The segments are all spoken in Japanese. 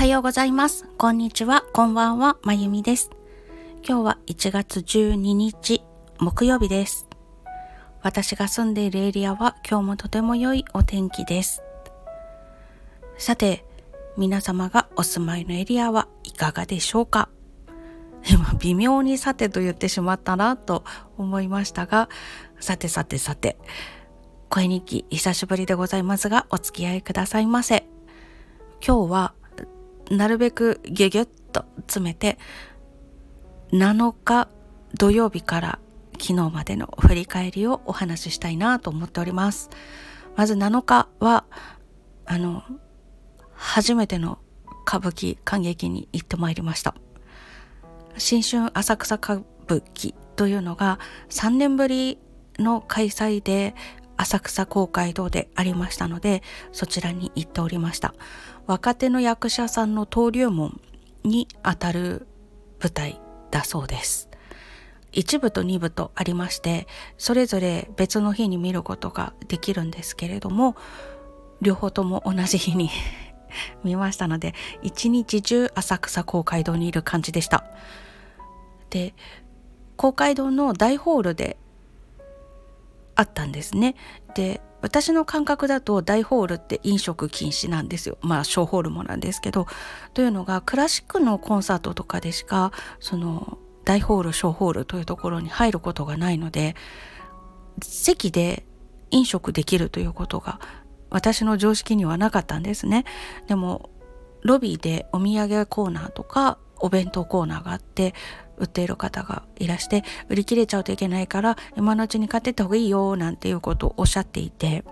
はようございます。こんにちは。こんばんは。まゆみです。今日は1月12日木曜日です。私が住んでいるエリアは今日もとても良いお天気です。さて、皆様がお住まいのエリアはいかがでしょうか？今微妙にさてと言ってしまったなと思いましたが、さてさてさて、声日記久しぶりでございますがお付き合いくださいませ。今日はなるべくギュギュッと詰めて7日土曜日から昨日までの振り返りをお話ししたいなと思っております。まず7日はあの初めての歌舞伎感激に行ってまいりました。新春浅草歌舞伎というのが3年ぶりの開催で浅草公会堂でありましたのでそちらに行っておりました若手の役者さんの登竜門にあたる舞台だそうです。1部と2部とありましてそれぞれ別の日に見ることができるんですけれども両方とも同じ日に 見ましたので一日中浅草公会堂にいる感じでした。で公会堂の大ホールであったんですね。で私の感覚だと大ホールって飲食禁止なんですよ。まあ小ホールもなんですけど。というのがクラシックのコンサートとかでしかその大ホール小ホールというところに入ることがないので席で飲食できるということが私の常識にはなかったんですね。でもロビーでお土産コーナーとかお弁当コーナーがあって売っている方がいらして売り切れちゃうといけないから今のうちに買ってった方がいいよなんていうことをおっしゃっていて。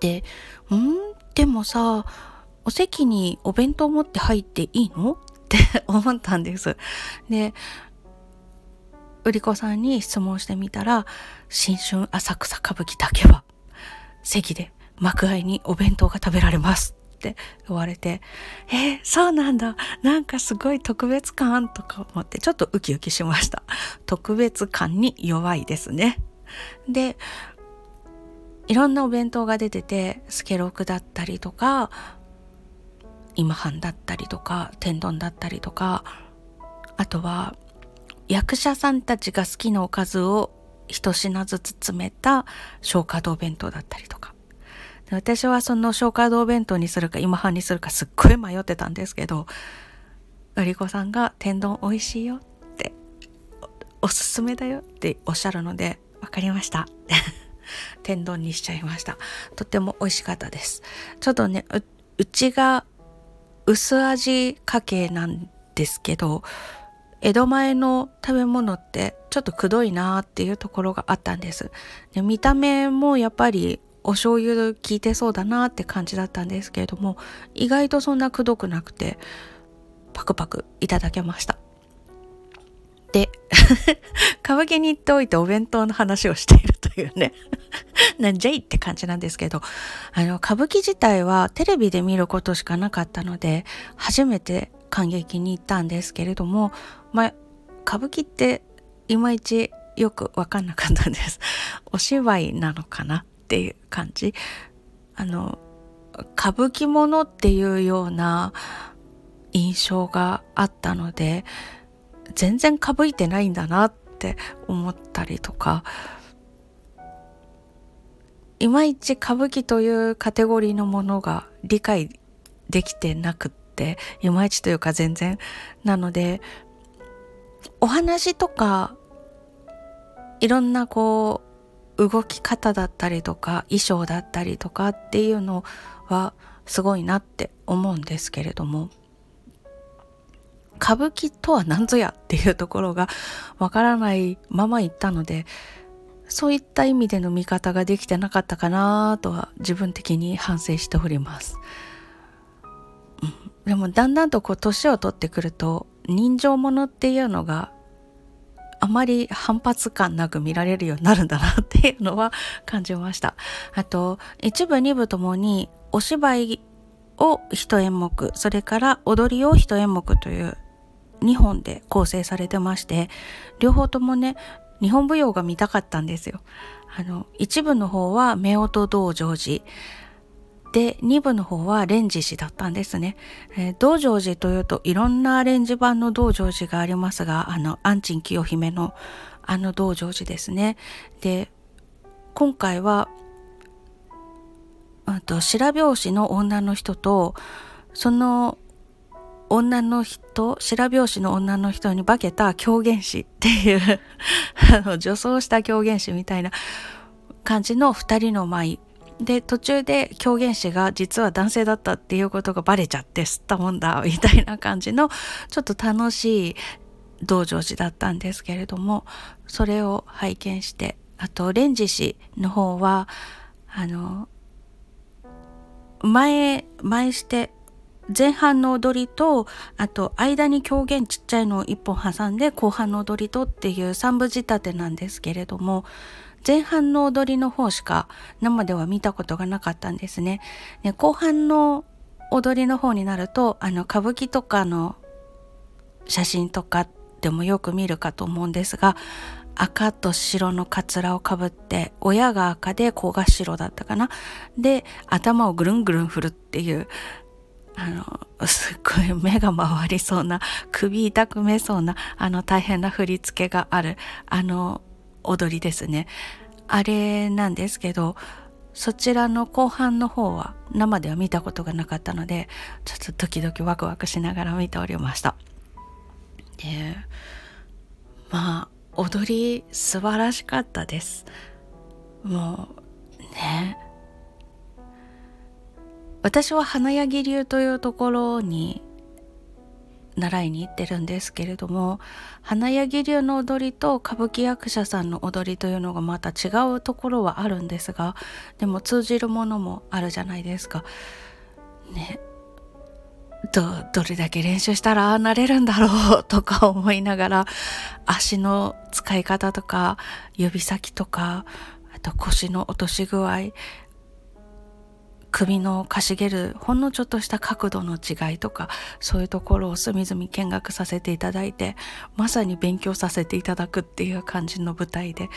でうん？でもさお席にお弁当持って入っていいの？って思ったんです。で売り子さんに質問してみたら新春浅草歌舞伎だけは席で幕間にお弁当が食べられます。って言われて、えー、そうなんだ。なんかすごい特別感とか思ってちょっとウキウキしました。特別感に弱いですね。で、いろんなお弁当が出てて、スケロクだったりとか、今半だったりとか、天丼だったりとか、あとは役者さんたちが好きなおかずを一品ずつ詰めた消化堂弁当だったりとか。私はその消化堂弁当にするか今半にするかすっごい迷ってたんですけどうり子さんが天丼美味しいよっておすすめだよっておっしゃるので分かりました 天丼にしちゃいました とても美味しかったですちょっとねうちが薄味家系なんですけど江戸前の食べ物ってちょっとくどいなーっていうところがあったんです。で見た目もやっぱりお醤油効いてそうだなって感じだったんですけれども意外とそんなくどくなくてパクパクいただけました。で 歌舞伎に行っておいてお弁当の話をしているというねなんじゃいって感じなんですけどあの歌舞伎自体はテレビで見ることしかなかったので初めて感激に行ったんですけれどもまあ歌舞伎っていまいちよくわかんなかったんです。お芝居なのかな？っていう感じ。あの歌舞伎ものっていうような印象があったので全然かぶいてないんだなって思ったりとかいまいち歌舞伎というカテゴリーのものが理解できてなくっていまいちというか全然なのでお話とかいろんなこう動き方だったりとか衣装だったりとかっていうのはすごいなって思うんですけれども歌舞伎とは何ぞやっていうところがわからないまま行ったのでそういった意味での見方ができてなかったかなとは自分的に反省しております。でもだんだんとこう年を取ってくると人情ものっていうのがあまり反発感なく見られるようになるんだなっていうのは感じました。あと、一部二部ともにお芝居を一演目、それから踊りを一演目という2本で構成されてまして、両方ともね、日本舞踊が見たかったんですよ。あの、一部の方は夫婦道成寺。で2部の方はレンジ師だったんですね、えー、道成寺というといろんなアレンジ版の道成寺がありますがあの安珍清姫のあの道成寺ですね。で今回はと白拍子の女の人とその女の人白拍子の女の人に化けた狂言師っていう あの女装した狂言師みたいな感じの2人の舞で途中で狂言師が実は男性だったっていうことがバレちゃって吸ったもんだみたいな感じのちょっと楽しい道成寺だったんですけれどもそれを拝見してあと蓮司氏の方はあの前前して前半の踊りとあと間に狂言ちっちゃいのを1本挟んで後半の踊りとっていう3部仕立てなんですけれども前半の踊りの方しか生では見たことがなかったんですね。で後半の踊りの方になるとあの歌舞伎とかの写真とかでもよく見るかと思うんですが赤と白のカツラをかぶって親が赤で子が白だったかなで頭をぐるんぐるん振るっていうあのすっごい目が回りそうな首痛くめそうなあの大変な振り付けがあるあの踊りですね。あれなんですけどそちらの後半の方は生では見たことがなかったのでちょっとドキドキワクワクしながら見ておりました。でまあ踊り素晴らしかったです。もうね。私は花柳流というところに習いに行ってるんですけれども花柳流の踊りと歌舞伎役者さんの踊りというのがまた違うところはあるんですがでも通じるものもあるじゃないですか。ねどどれだけ練習したらああなれるんだろうとか思いながら足の使い方とか指先とかあと腰の落とし具合首のかしげるほんのちょっとした角度の違いとかそういうところを隅々見学させていただいてまさに勉強させていただくっていう感じの舞台で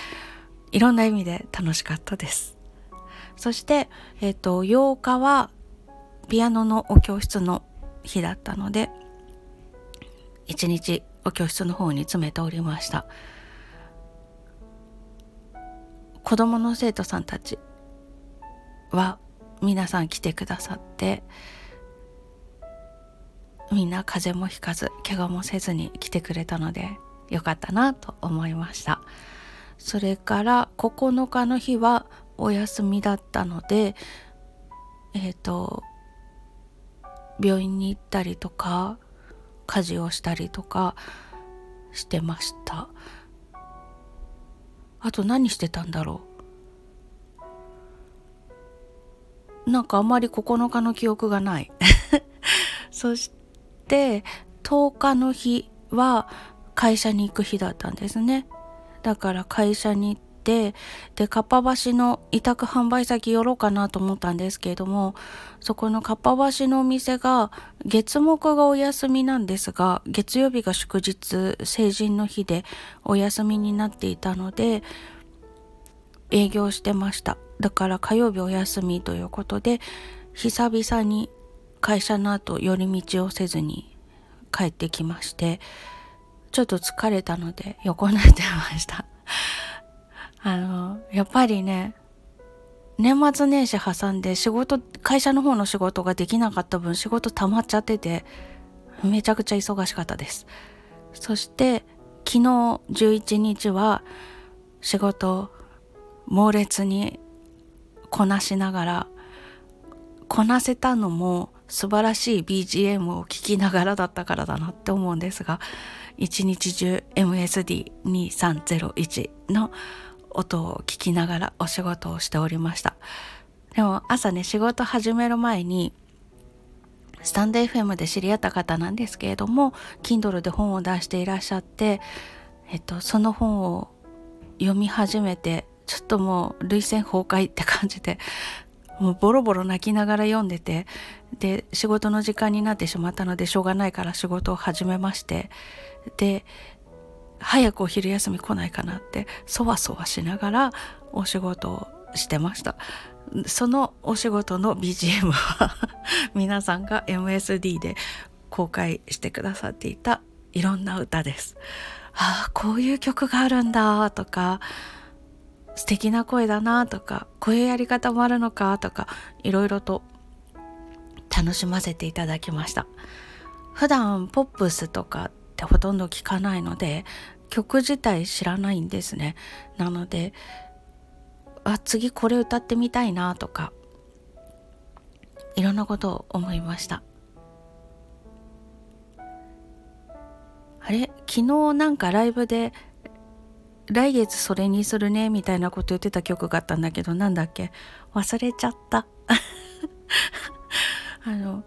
いろんな意味で楽しかったです。そして、え、ー、と8日はピアノのお教室の日だったので一日お教室の方に詰めておりました。子供の生徒さんたちは皆さん来てくださってみんな風邪もひかず怪我もせずに来てくれたのでよかったなと思いました。それから9日の日はお休みだったのでえっ、ー、と病院に行ったりとか家事をしたりとかしてました。あと何してたんだろう？なんかあまり9日の記憶がない。そして10日の日は会社に行く日だったんですね。だから会社に行ってでかっぱ橋の委託販売先寄ろうかなと思ったんですけれどもそこのかっぱ橋のお店が月木がお休みなんですが月曜日が祝日成人の日でお休みになっていたので営業してました。だから火曜日お休みということで久々に会社の後寄り道をせずに帰ってきましてちょっと疲れたので横になってました あの、やっぱりね、年末年始挟んで仕事、会社の方の仕事ができなかった分仕事溜まっちゃってて、めちゃくちゃ忙しかったです。そして、昨日11日は仕事猛烈にこなしながら、こなせたのも素晴らしい BGM を聴きながらだったからだなって思うんですが、一日中 MSD2301 の音を聞きながらお仕事をしておりました。でも朝ね仕事始める前にスタンド FM で知り合った方なんですけれども Kindle で本を出していらっしゃって、えっと、その本を読み始めてちょっともう涙腺崩壊って感じで もうボロボロ泣きながら読んでてで仕事の時間になってしまったのでしょうがないから仕事を始めましてで早くお昼休み来ないかなってそわそわしながらお仕事をしてましたそのお仕事の BGM は 皆さんが MSD で公開してくださっていたいろんな歌です。ああ、こういう曲があるんだとか、素敵な声だなとか、こういうやり方もあるのかとか、いろいろと楽しませていただきました。普段ポップスとかってほとんど聞かないので、曲自体知らないんですね。なので、あ、次これ歌ってみたいなとか、いろんなことを思いました。あれ？昨日なんかライブで来月それにするねみたいなこと言ってた曲があったんだけどなんだっけ？忘れちゃった。あの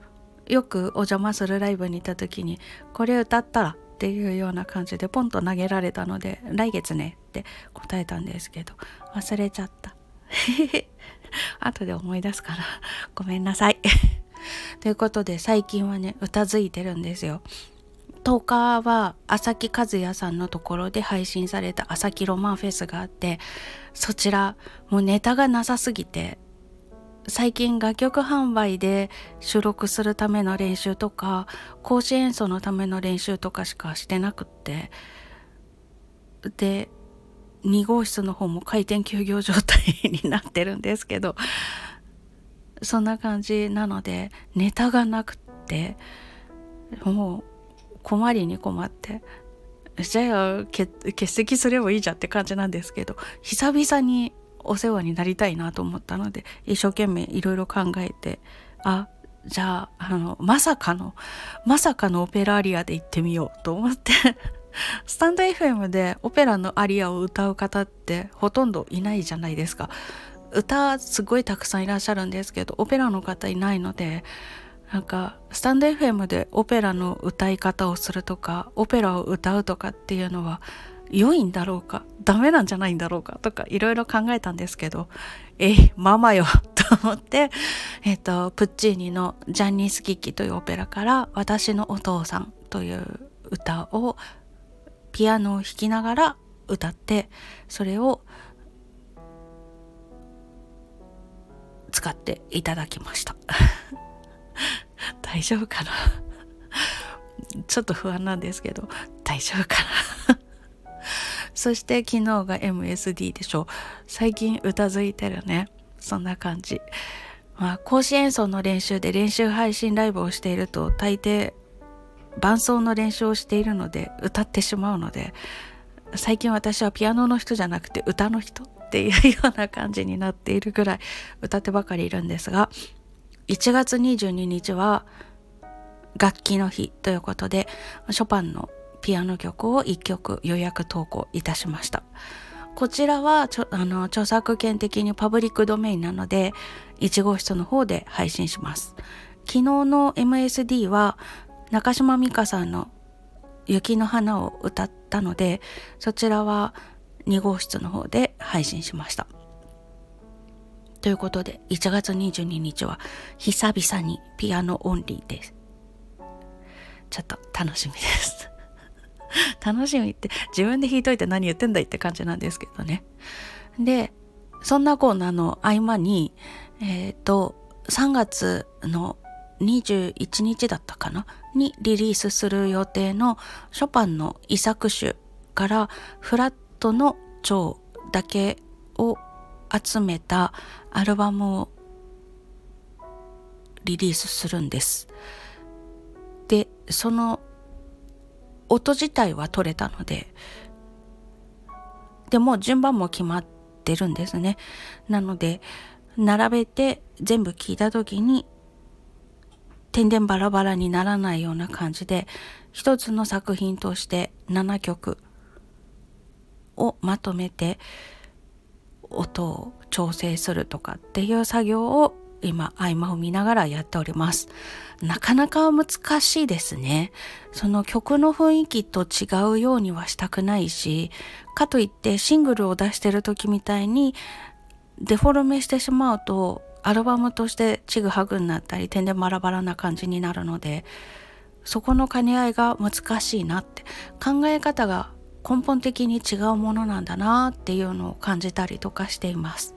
よくお邪魔するライブに行った時にこれ歌ったらっていうような感じでポンと投げられたので来月ねって答えたんですけど忘れちゃった。後で思い出すからごめんなさい。ということで最近はね歌づいてるんですよ。10日は朝木和也さんのところで配信された朝木ロマンフェスがあってそちらもうネタがなさすぎて最近楽曲販売で収録するための練習とか講師演奏のための練習とかしかしてなくってで2号室の方も開店休業状態になってるんですけどそんな感じなのでネタがなくってもう困りに困って。じゃあ欠席すればいいじゃんって感じなんですけど久々にお世話になりたいなと思ったので一生懸命いろいろ考えてあじゃああのまさかのまさかのオペラアリアで行ってみようと思って。スタンド FM でオペラのアリアを歌う方ってほとんどいないじゃないですか。歌すごいたくさんいらっしゃるんですけどオペラの方いないのでなんかスタンド FM でオペラの歌い方をするとかオペラを歌うとかっていうのは良いんだろうかダメなんじゃないんだろうかとかいろいろ考えたんですけどえママよ と思ってえっ、とプッチーニの「ジャンニスキッキ」というオペラから「私のお父さん」という歌をピアノを弾きながら歌ってそれを使っていただきました。大丈夫かな？ちょっと不安なんですけど大丈夫かな？そして昨日が MSD でしょ。最近歌づいてるね。そんな感じ。まあ講師演奏の練習で練習配信ライブをしていると大抵伴奏の練習をしているので歌ってしまうので最近私はピアノの人じゃなくて歌の人っていうような感じになっているぐらい歌ってばかりいるんですが1月22日は楽器の日ということでショパンのピアノ曲を1曲予約投稿いたしました。こちらはあの著作権的にパブリックドメインなので1号室の方で配信します。昨日の MSD は中島美嘉さんの雪の花を歌ったのでそちらは2号室の方で配信しました。ということで1月22日は久々にピアノオンリーです。ちょっと楽しみです。楽しみって自分で弾いといて何言ってんだいって感じなんですけどね。でそんなコーナーの合間にえっ、ー、と3月の21日だったかな？にリリースする予定のショパンの遺作集からフラットの蝶だけを集めたアルバムをリリースするんです。でその音自体は取れたのででも順番も決まってるんですね。なので並べて全部聞いた時に点々バラバラにならないような感じで一つの作品として7曲をまとめて音を調整するとかっていう作業を今合間を見ながらやっております。なかなか難しいですね。その曲の雰囲気と違うようにはしたくないし、かといってシングルを出してる時みたいにデフォルメしてしまうとアルバムとしてちぐはぐになったり点でバラバラな感じになるのでそこの兼ね合いが難しいなって考え方が根本的に違うものなんだなっていうのを感じたりとかしています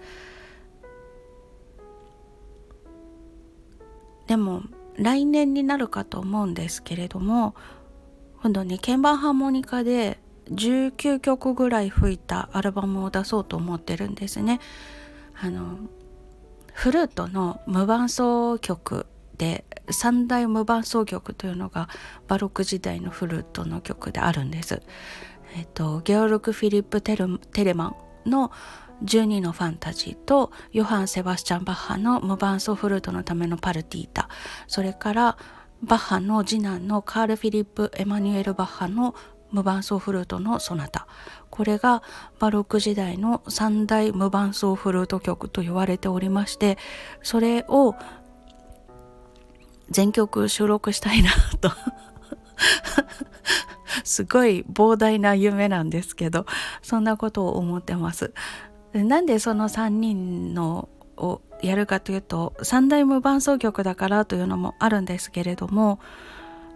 でも来年になるかと思うんですけれども今度ね鍵盤ハーモニカで19曲ぐらい吹いたアルバムを出そうと思ってるんですね。あのフルートの無伴奏曲で三大無伴奏曲というのがバロック時代のフルートの曲であるんです。えっと、ゲオルク・フィリップ・テレマンの12のファンタジーとヨハン・セバスチャン・バッハの無伴奏フルートのためのパルティータ。それからバッハの次男のカール・フィリップ・エマニュエル・バッハの無伴奏フルートのソナタ。これがバロック時代の三大無伴奏フルート曲と言われておりましてそれを全曲収録したいなと。すごい膨大な夢なんですけどそんなことを思ってますなんでその3人のをやるかというと三大無伴奏曲だからというのもあるんですけれども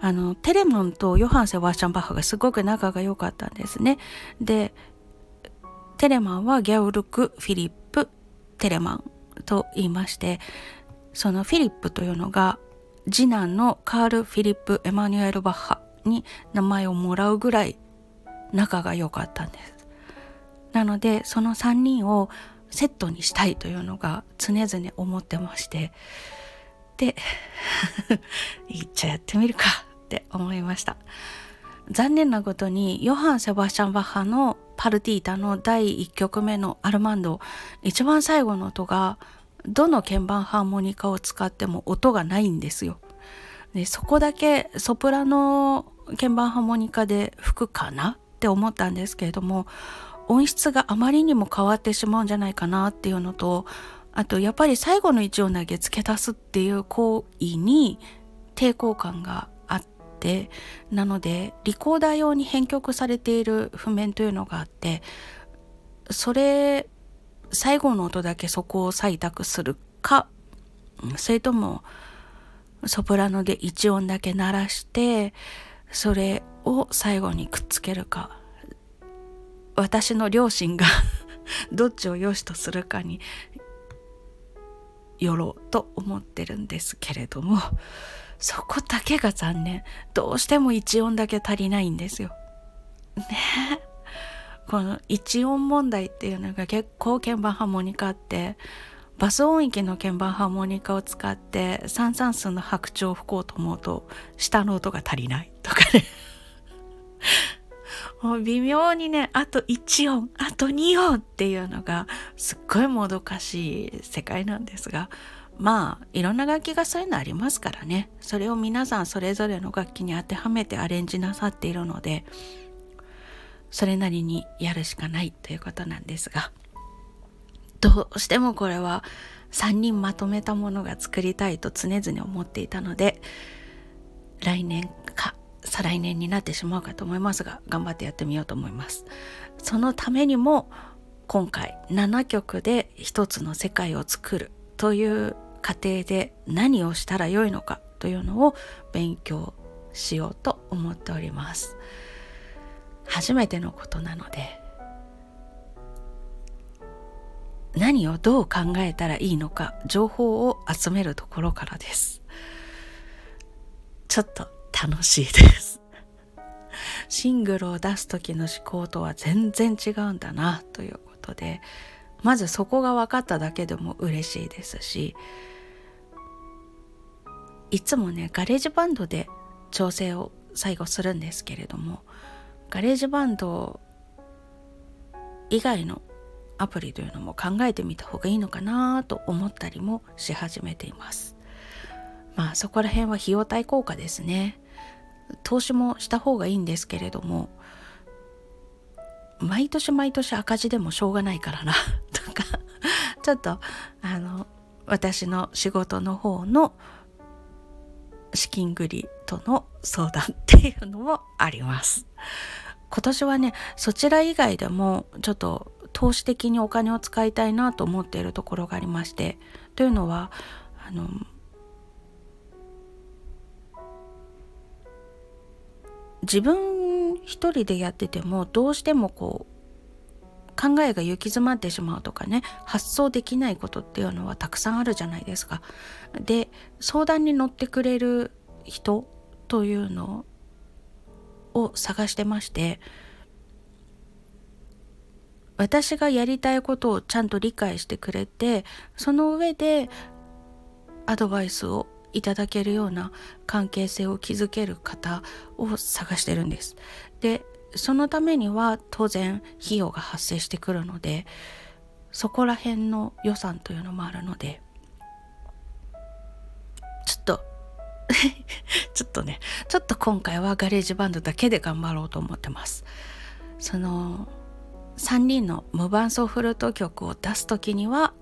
あのテレモンとヨハン・セバスチャン・バッハがすごく仲が良かったんですね。でテレマンはギャウルク・フィリップ・テレマンと言いましてそのフィリップというのが次男のカール・フィリップ・エマニュエル・バッハに名前をもらうぐらい仲が良かったんです。なのでその3人をセットにしたいというのが常々思ってまして。で いっちゃやってみるかって思いました。残念なことにヨハン・セバスチャン・バッハのパルティータの第1曲目のアルマンド。一番最後の音がどの鍵盤ハーモニカを使っても音がないんですよ。でそこだけソプラノ鍵盤ハーモニカで吹くかなって思ったんですけれども音質があまりにも変わってしまうんじゃないかなっていうのとあとやっぱり最後の位置を投げ付け足すっていう行為に抵抗感があってなのでリコーダー用に編曲されている譜面というのがあってそれ最後の音だけそこを採択するかそれともソプラノで1音だけ鳴らしてそれを最後にくっつけるか。私の両親が どっちを良しとするかによろうと思ってるんですけれどもそこだけが残念。どうしても1音だけ足りないんですよ。ねこの1音問題っていうのが結構鍵盤ハーモニカってバス音域の鍵盤ハーモニカを使って三三数の白鳥を吹こうと思うと下の音が足りないとかね。もう微妙にねあと1音あと2音っていうのがすっごいもどかしい世界なんですがまあいろんな楽器がそういうのありますからね。それを皆さんそれぞれの楽器に当てはめてアレンジなさっているのでそれなりにやるしかないということなんですが。どうしてもこれは3人まとめたものが作りたいと常々思っていたので来年か再来年になってしまうかと思いますが頑張ってやってみようと思います。そのためにも今回7曲で一つの世界を作るという過程で何をしたらよいのかというのを勉強しようと思っております。初めてのことなので何をどう考えたらいいのか情報を集めるところからです。ちょっと楽しいです。シングルを出す時の思考とは全然違うんだなということでまずそこが分かっただけでも嬉しいですしいつもねガレージバンドで調整を最後するんですけれどもガレージバンド以外のアプリというのも考えてみた方がいいのかなと思ったりもし始めています。まあそこら辺は費用対効果ですね。投資もした方がいいんですけれども毎年毎年赤字でもしょうがないからな とかちょっとあの私の仕事の方の資金繰りとの相談っていうのもあります。今年はねそちら以外でもちょっと投資的にお金を使いたいなと思っているところがありましてというのはあの自分一人でやっててもどうしてもこう考えが行き詰まってしまうとかね発想できないことっていうのはたくさんあるじゃないですか。で相談に乗ってくれる人というのを探してまして私がやりたいことをちゃんと理解してくれてその上でアドバイスをいただけるような関係性を築ける方を探してるんです。でそのためには当然費用が発生してくるのでそこら辺の予算というのもあるのでちょっと ちょっとねちょっと今回はガレージバンドだけで頑張ろうと思ってますその3人の無伴奏フルート曲を出す時には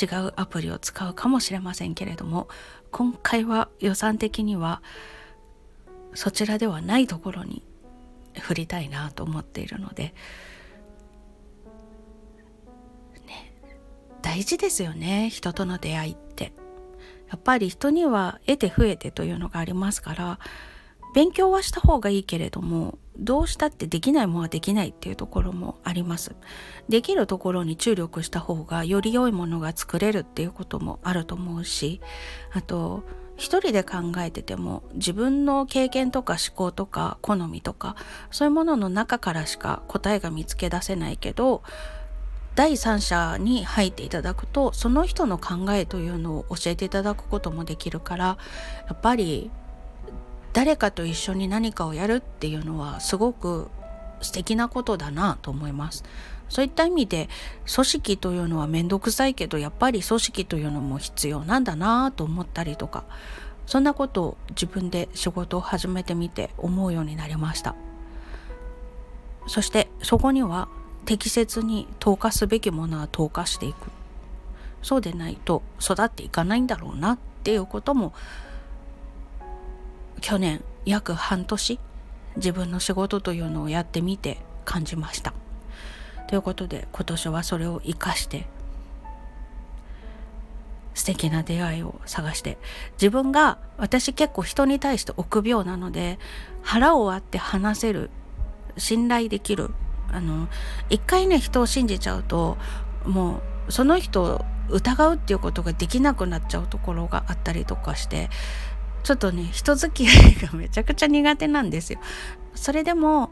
違うアプリを使うかもしれませんけれども今回は予算的にはそちらではないところに振りたいなと思っているので、ね、大事ですよね人との出会いって。やっぱり人には得て増えてというのがありますから勉強はした方がいいけれどもどうしたってできないものはできないっていうところもあります。できるところに注力した方がより良いものが作れるっていうこともあると思うしあと一人で考えてても自分の経験とか思考とか好みとかそういうものの中からしか答えが見つけ出せないけど第三者に入っていただくとその人の考えというのを教えていただくこともできるからやっぱり誰かと一緒に何かをやるっていうのはすごく素敵なことだなと思います。そういった意味で組織というのは面倒くさいけどやっぱり組織というのも必要なんだなと思ったりとかそんなことを自分で仕事を始めてみて思うようになりましたそしてそこには適切に投下すべきものは投下していくそうでないと育っていかないんだろうなっていうことも去年約半年自分の仕事というのをやってみて感じました。ということで今年はそれを生かして素敵な出会いを探して自分が私結構人に対して臆病なので腹を割って話せる信頼できるあの一回ね人を信じちゃうともうその人を疑うっていうことができなくなっちゃうところがあったりとかしてちょっとね人付き合いがめちゃくちゃ苦手なんですよ。それでも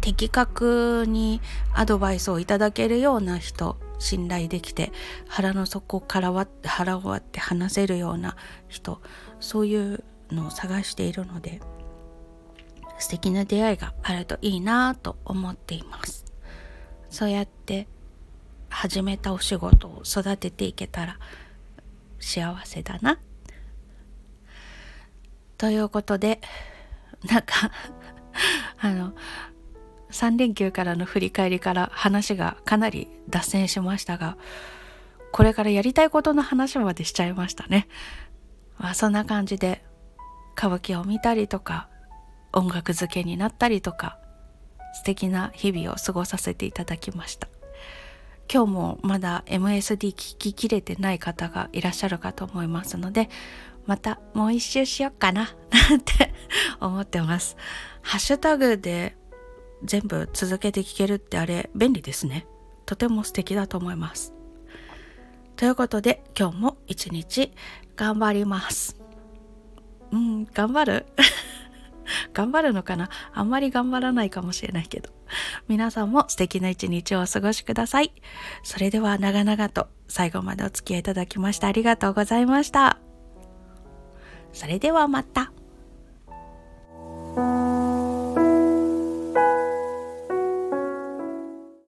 的確にアドバイスをいただけるような人信頼できて腹の底から割って腹を割って話せるような人そういうのを探しているので素敵な出会いがあるといいなと思っていますそうやって始めたお仕事を育てていけたら幸せだなということでなんか あの3連休からの振り返りから話がかなり脱線しましたがこれからやりたいことの話までしちゃいましたね。まあ、そんな感じで歌舞伎を見たりとか音楽漬けになったりとか素敵な日々を過ごさせていただきました。今日もまだ MSD 聞ききれてない方がいらっしゃるかと思いますのでまたもう一周しよっかななんて 思ってます。ハッシュタグで全部続けて聞けるってあれ便利ですね。とても素敵だと思います。ということで今日も一日頑張ります。うん、頑張る？頑張るのかな？あんまり頑張らないかもしれないけど。皆さんも素敵な一日をお過ごしください。それでは長々と最後までお付き合いいただきましてありがとうございました。それではまた。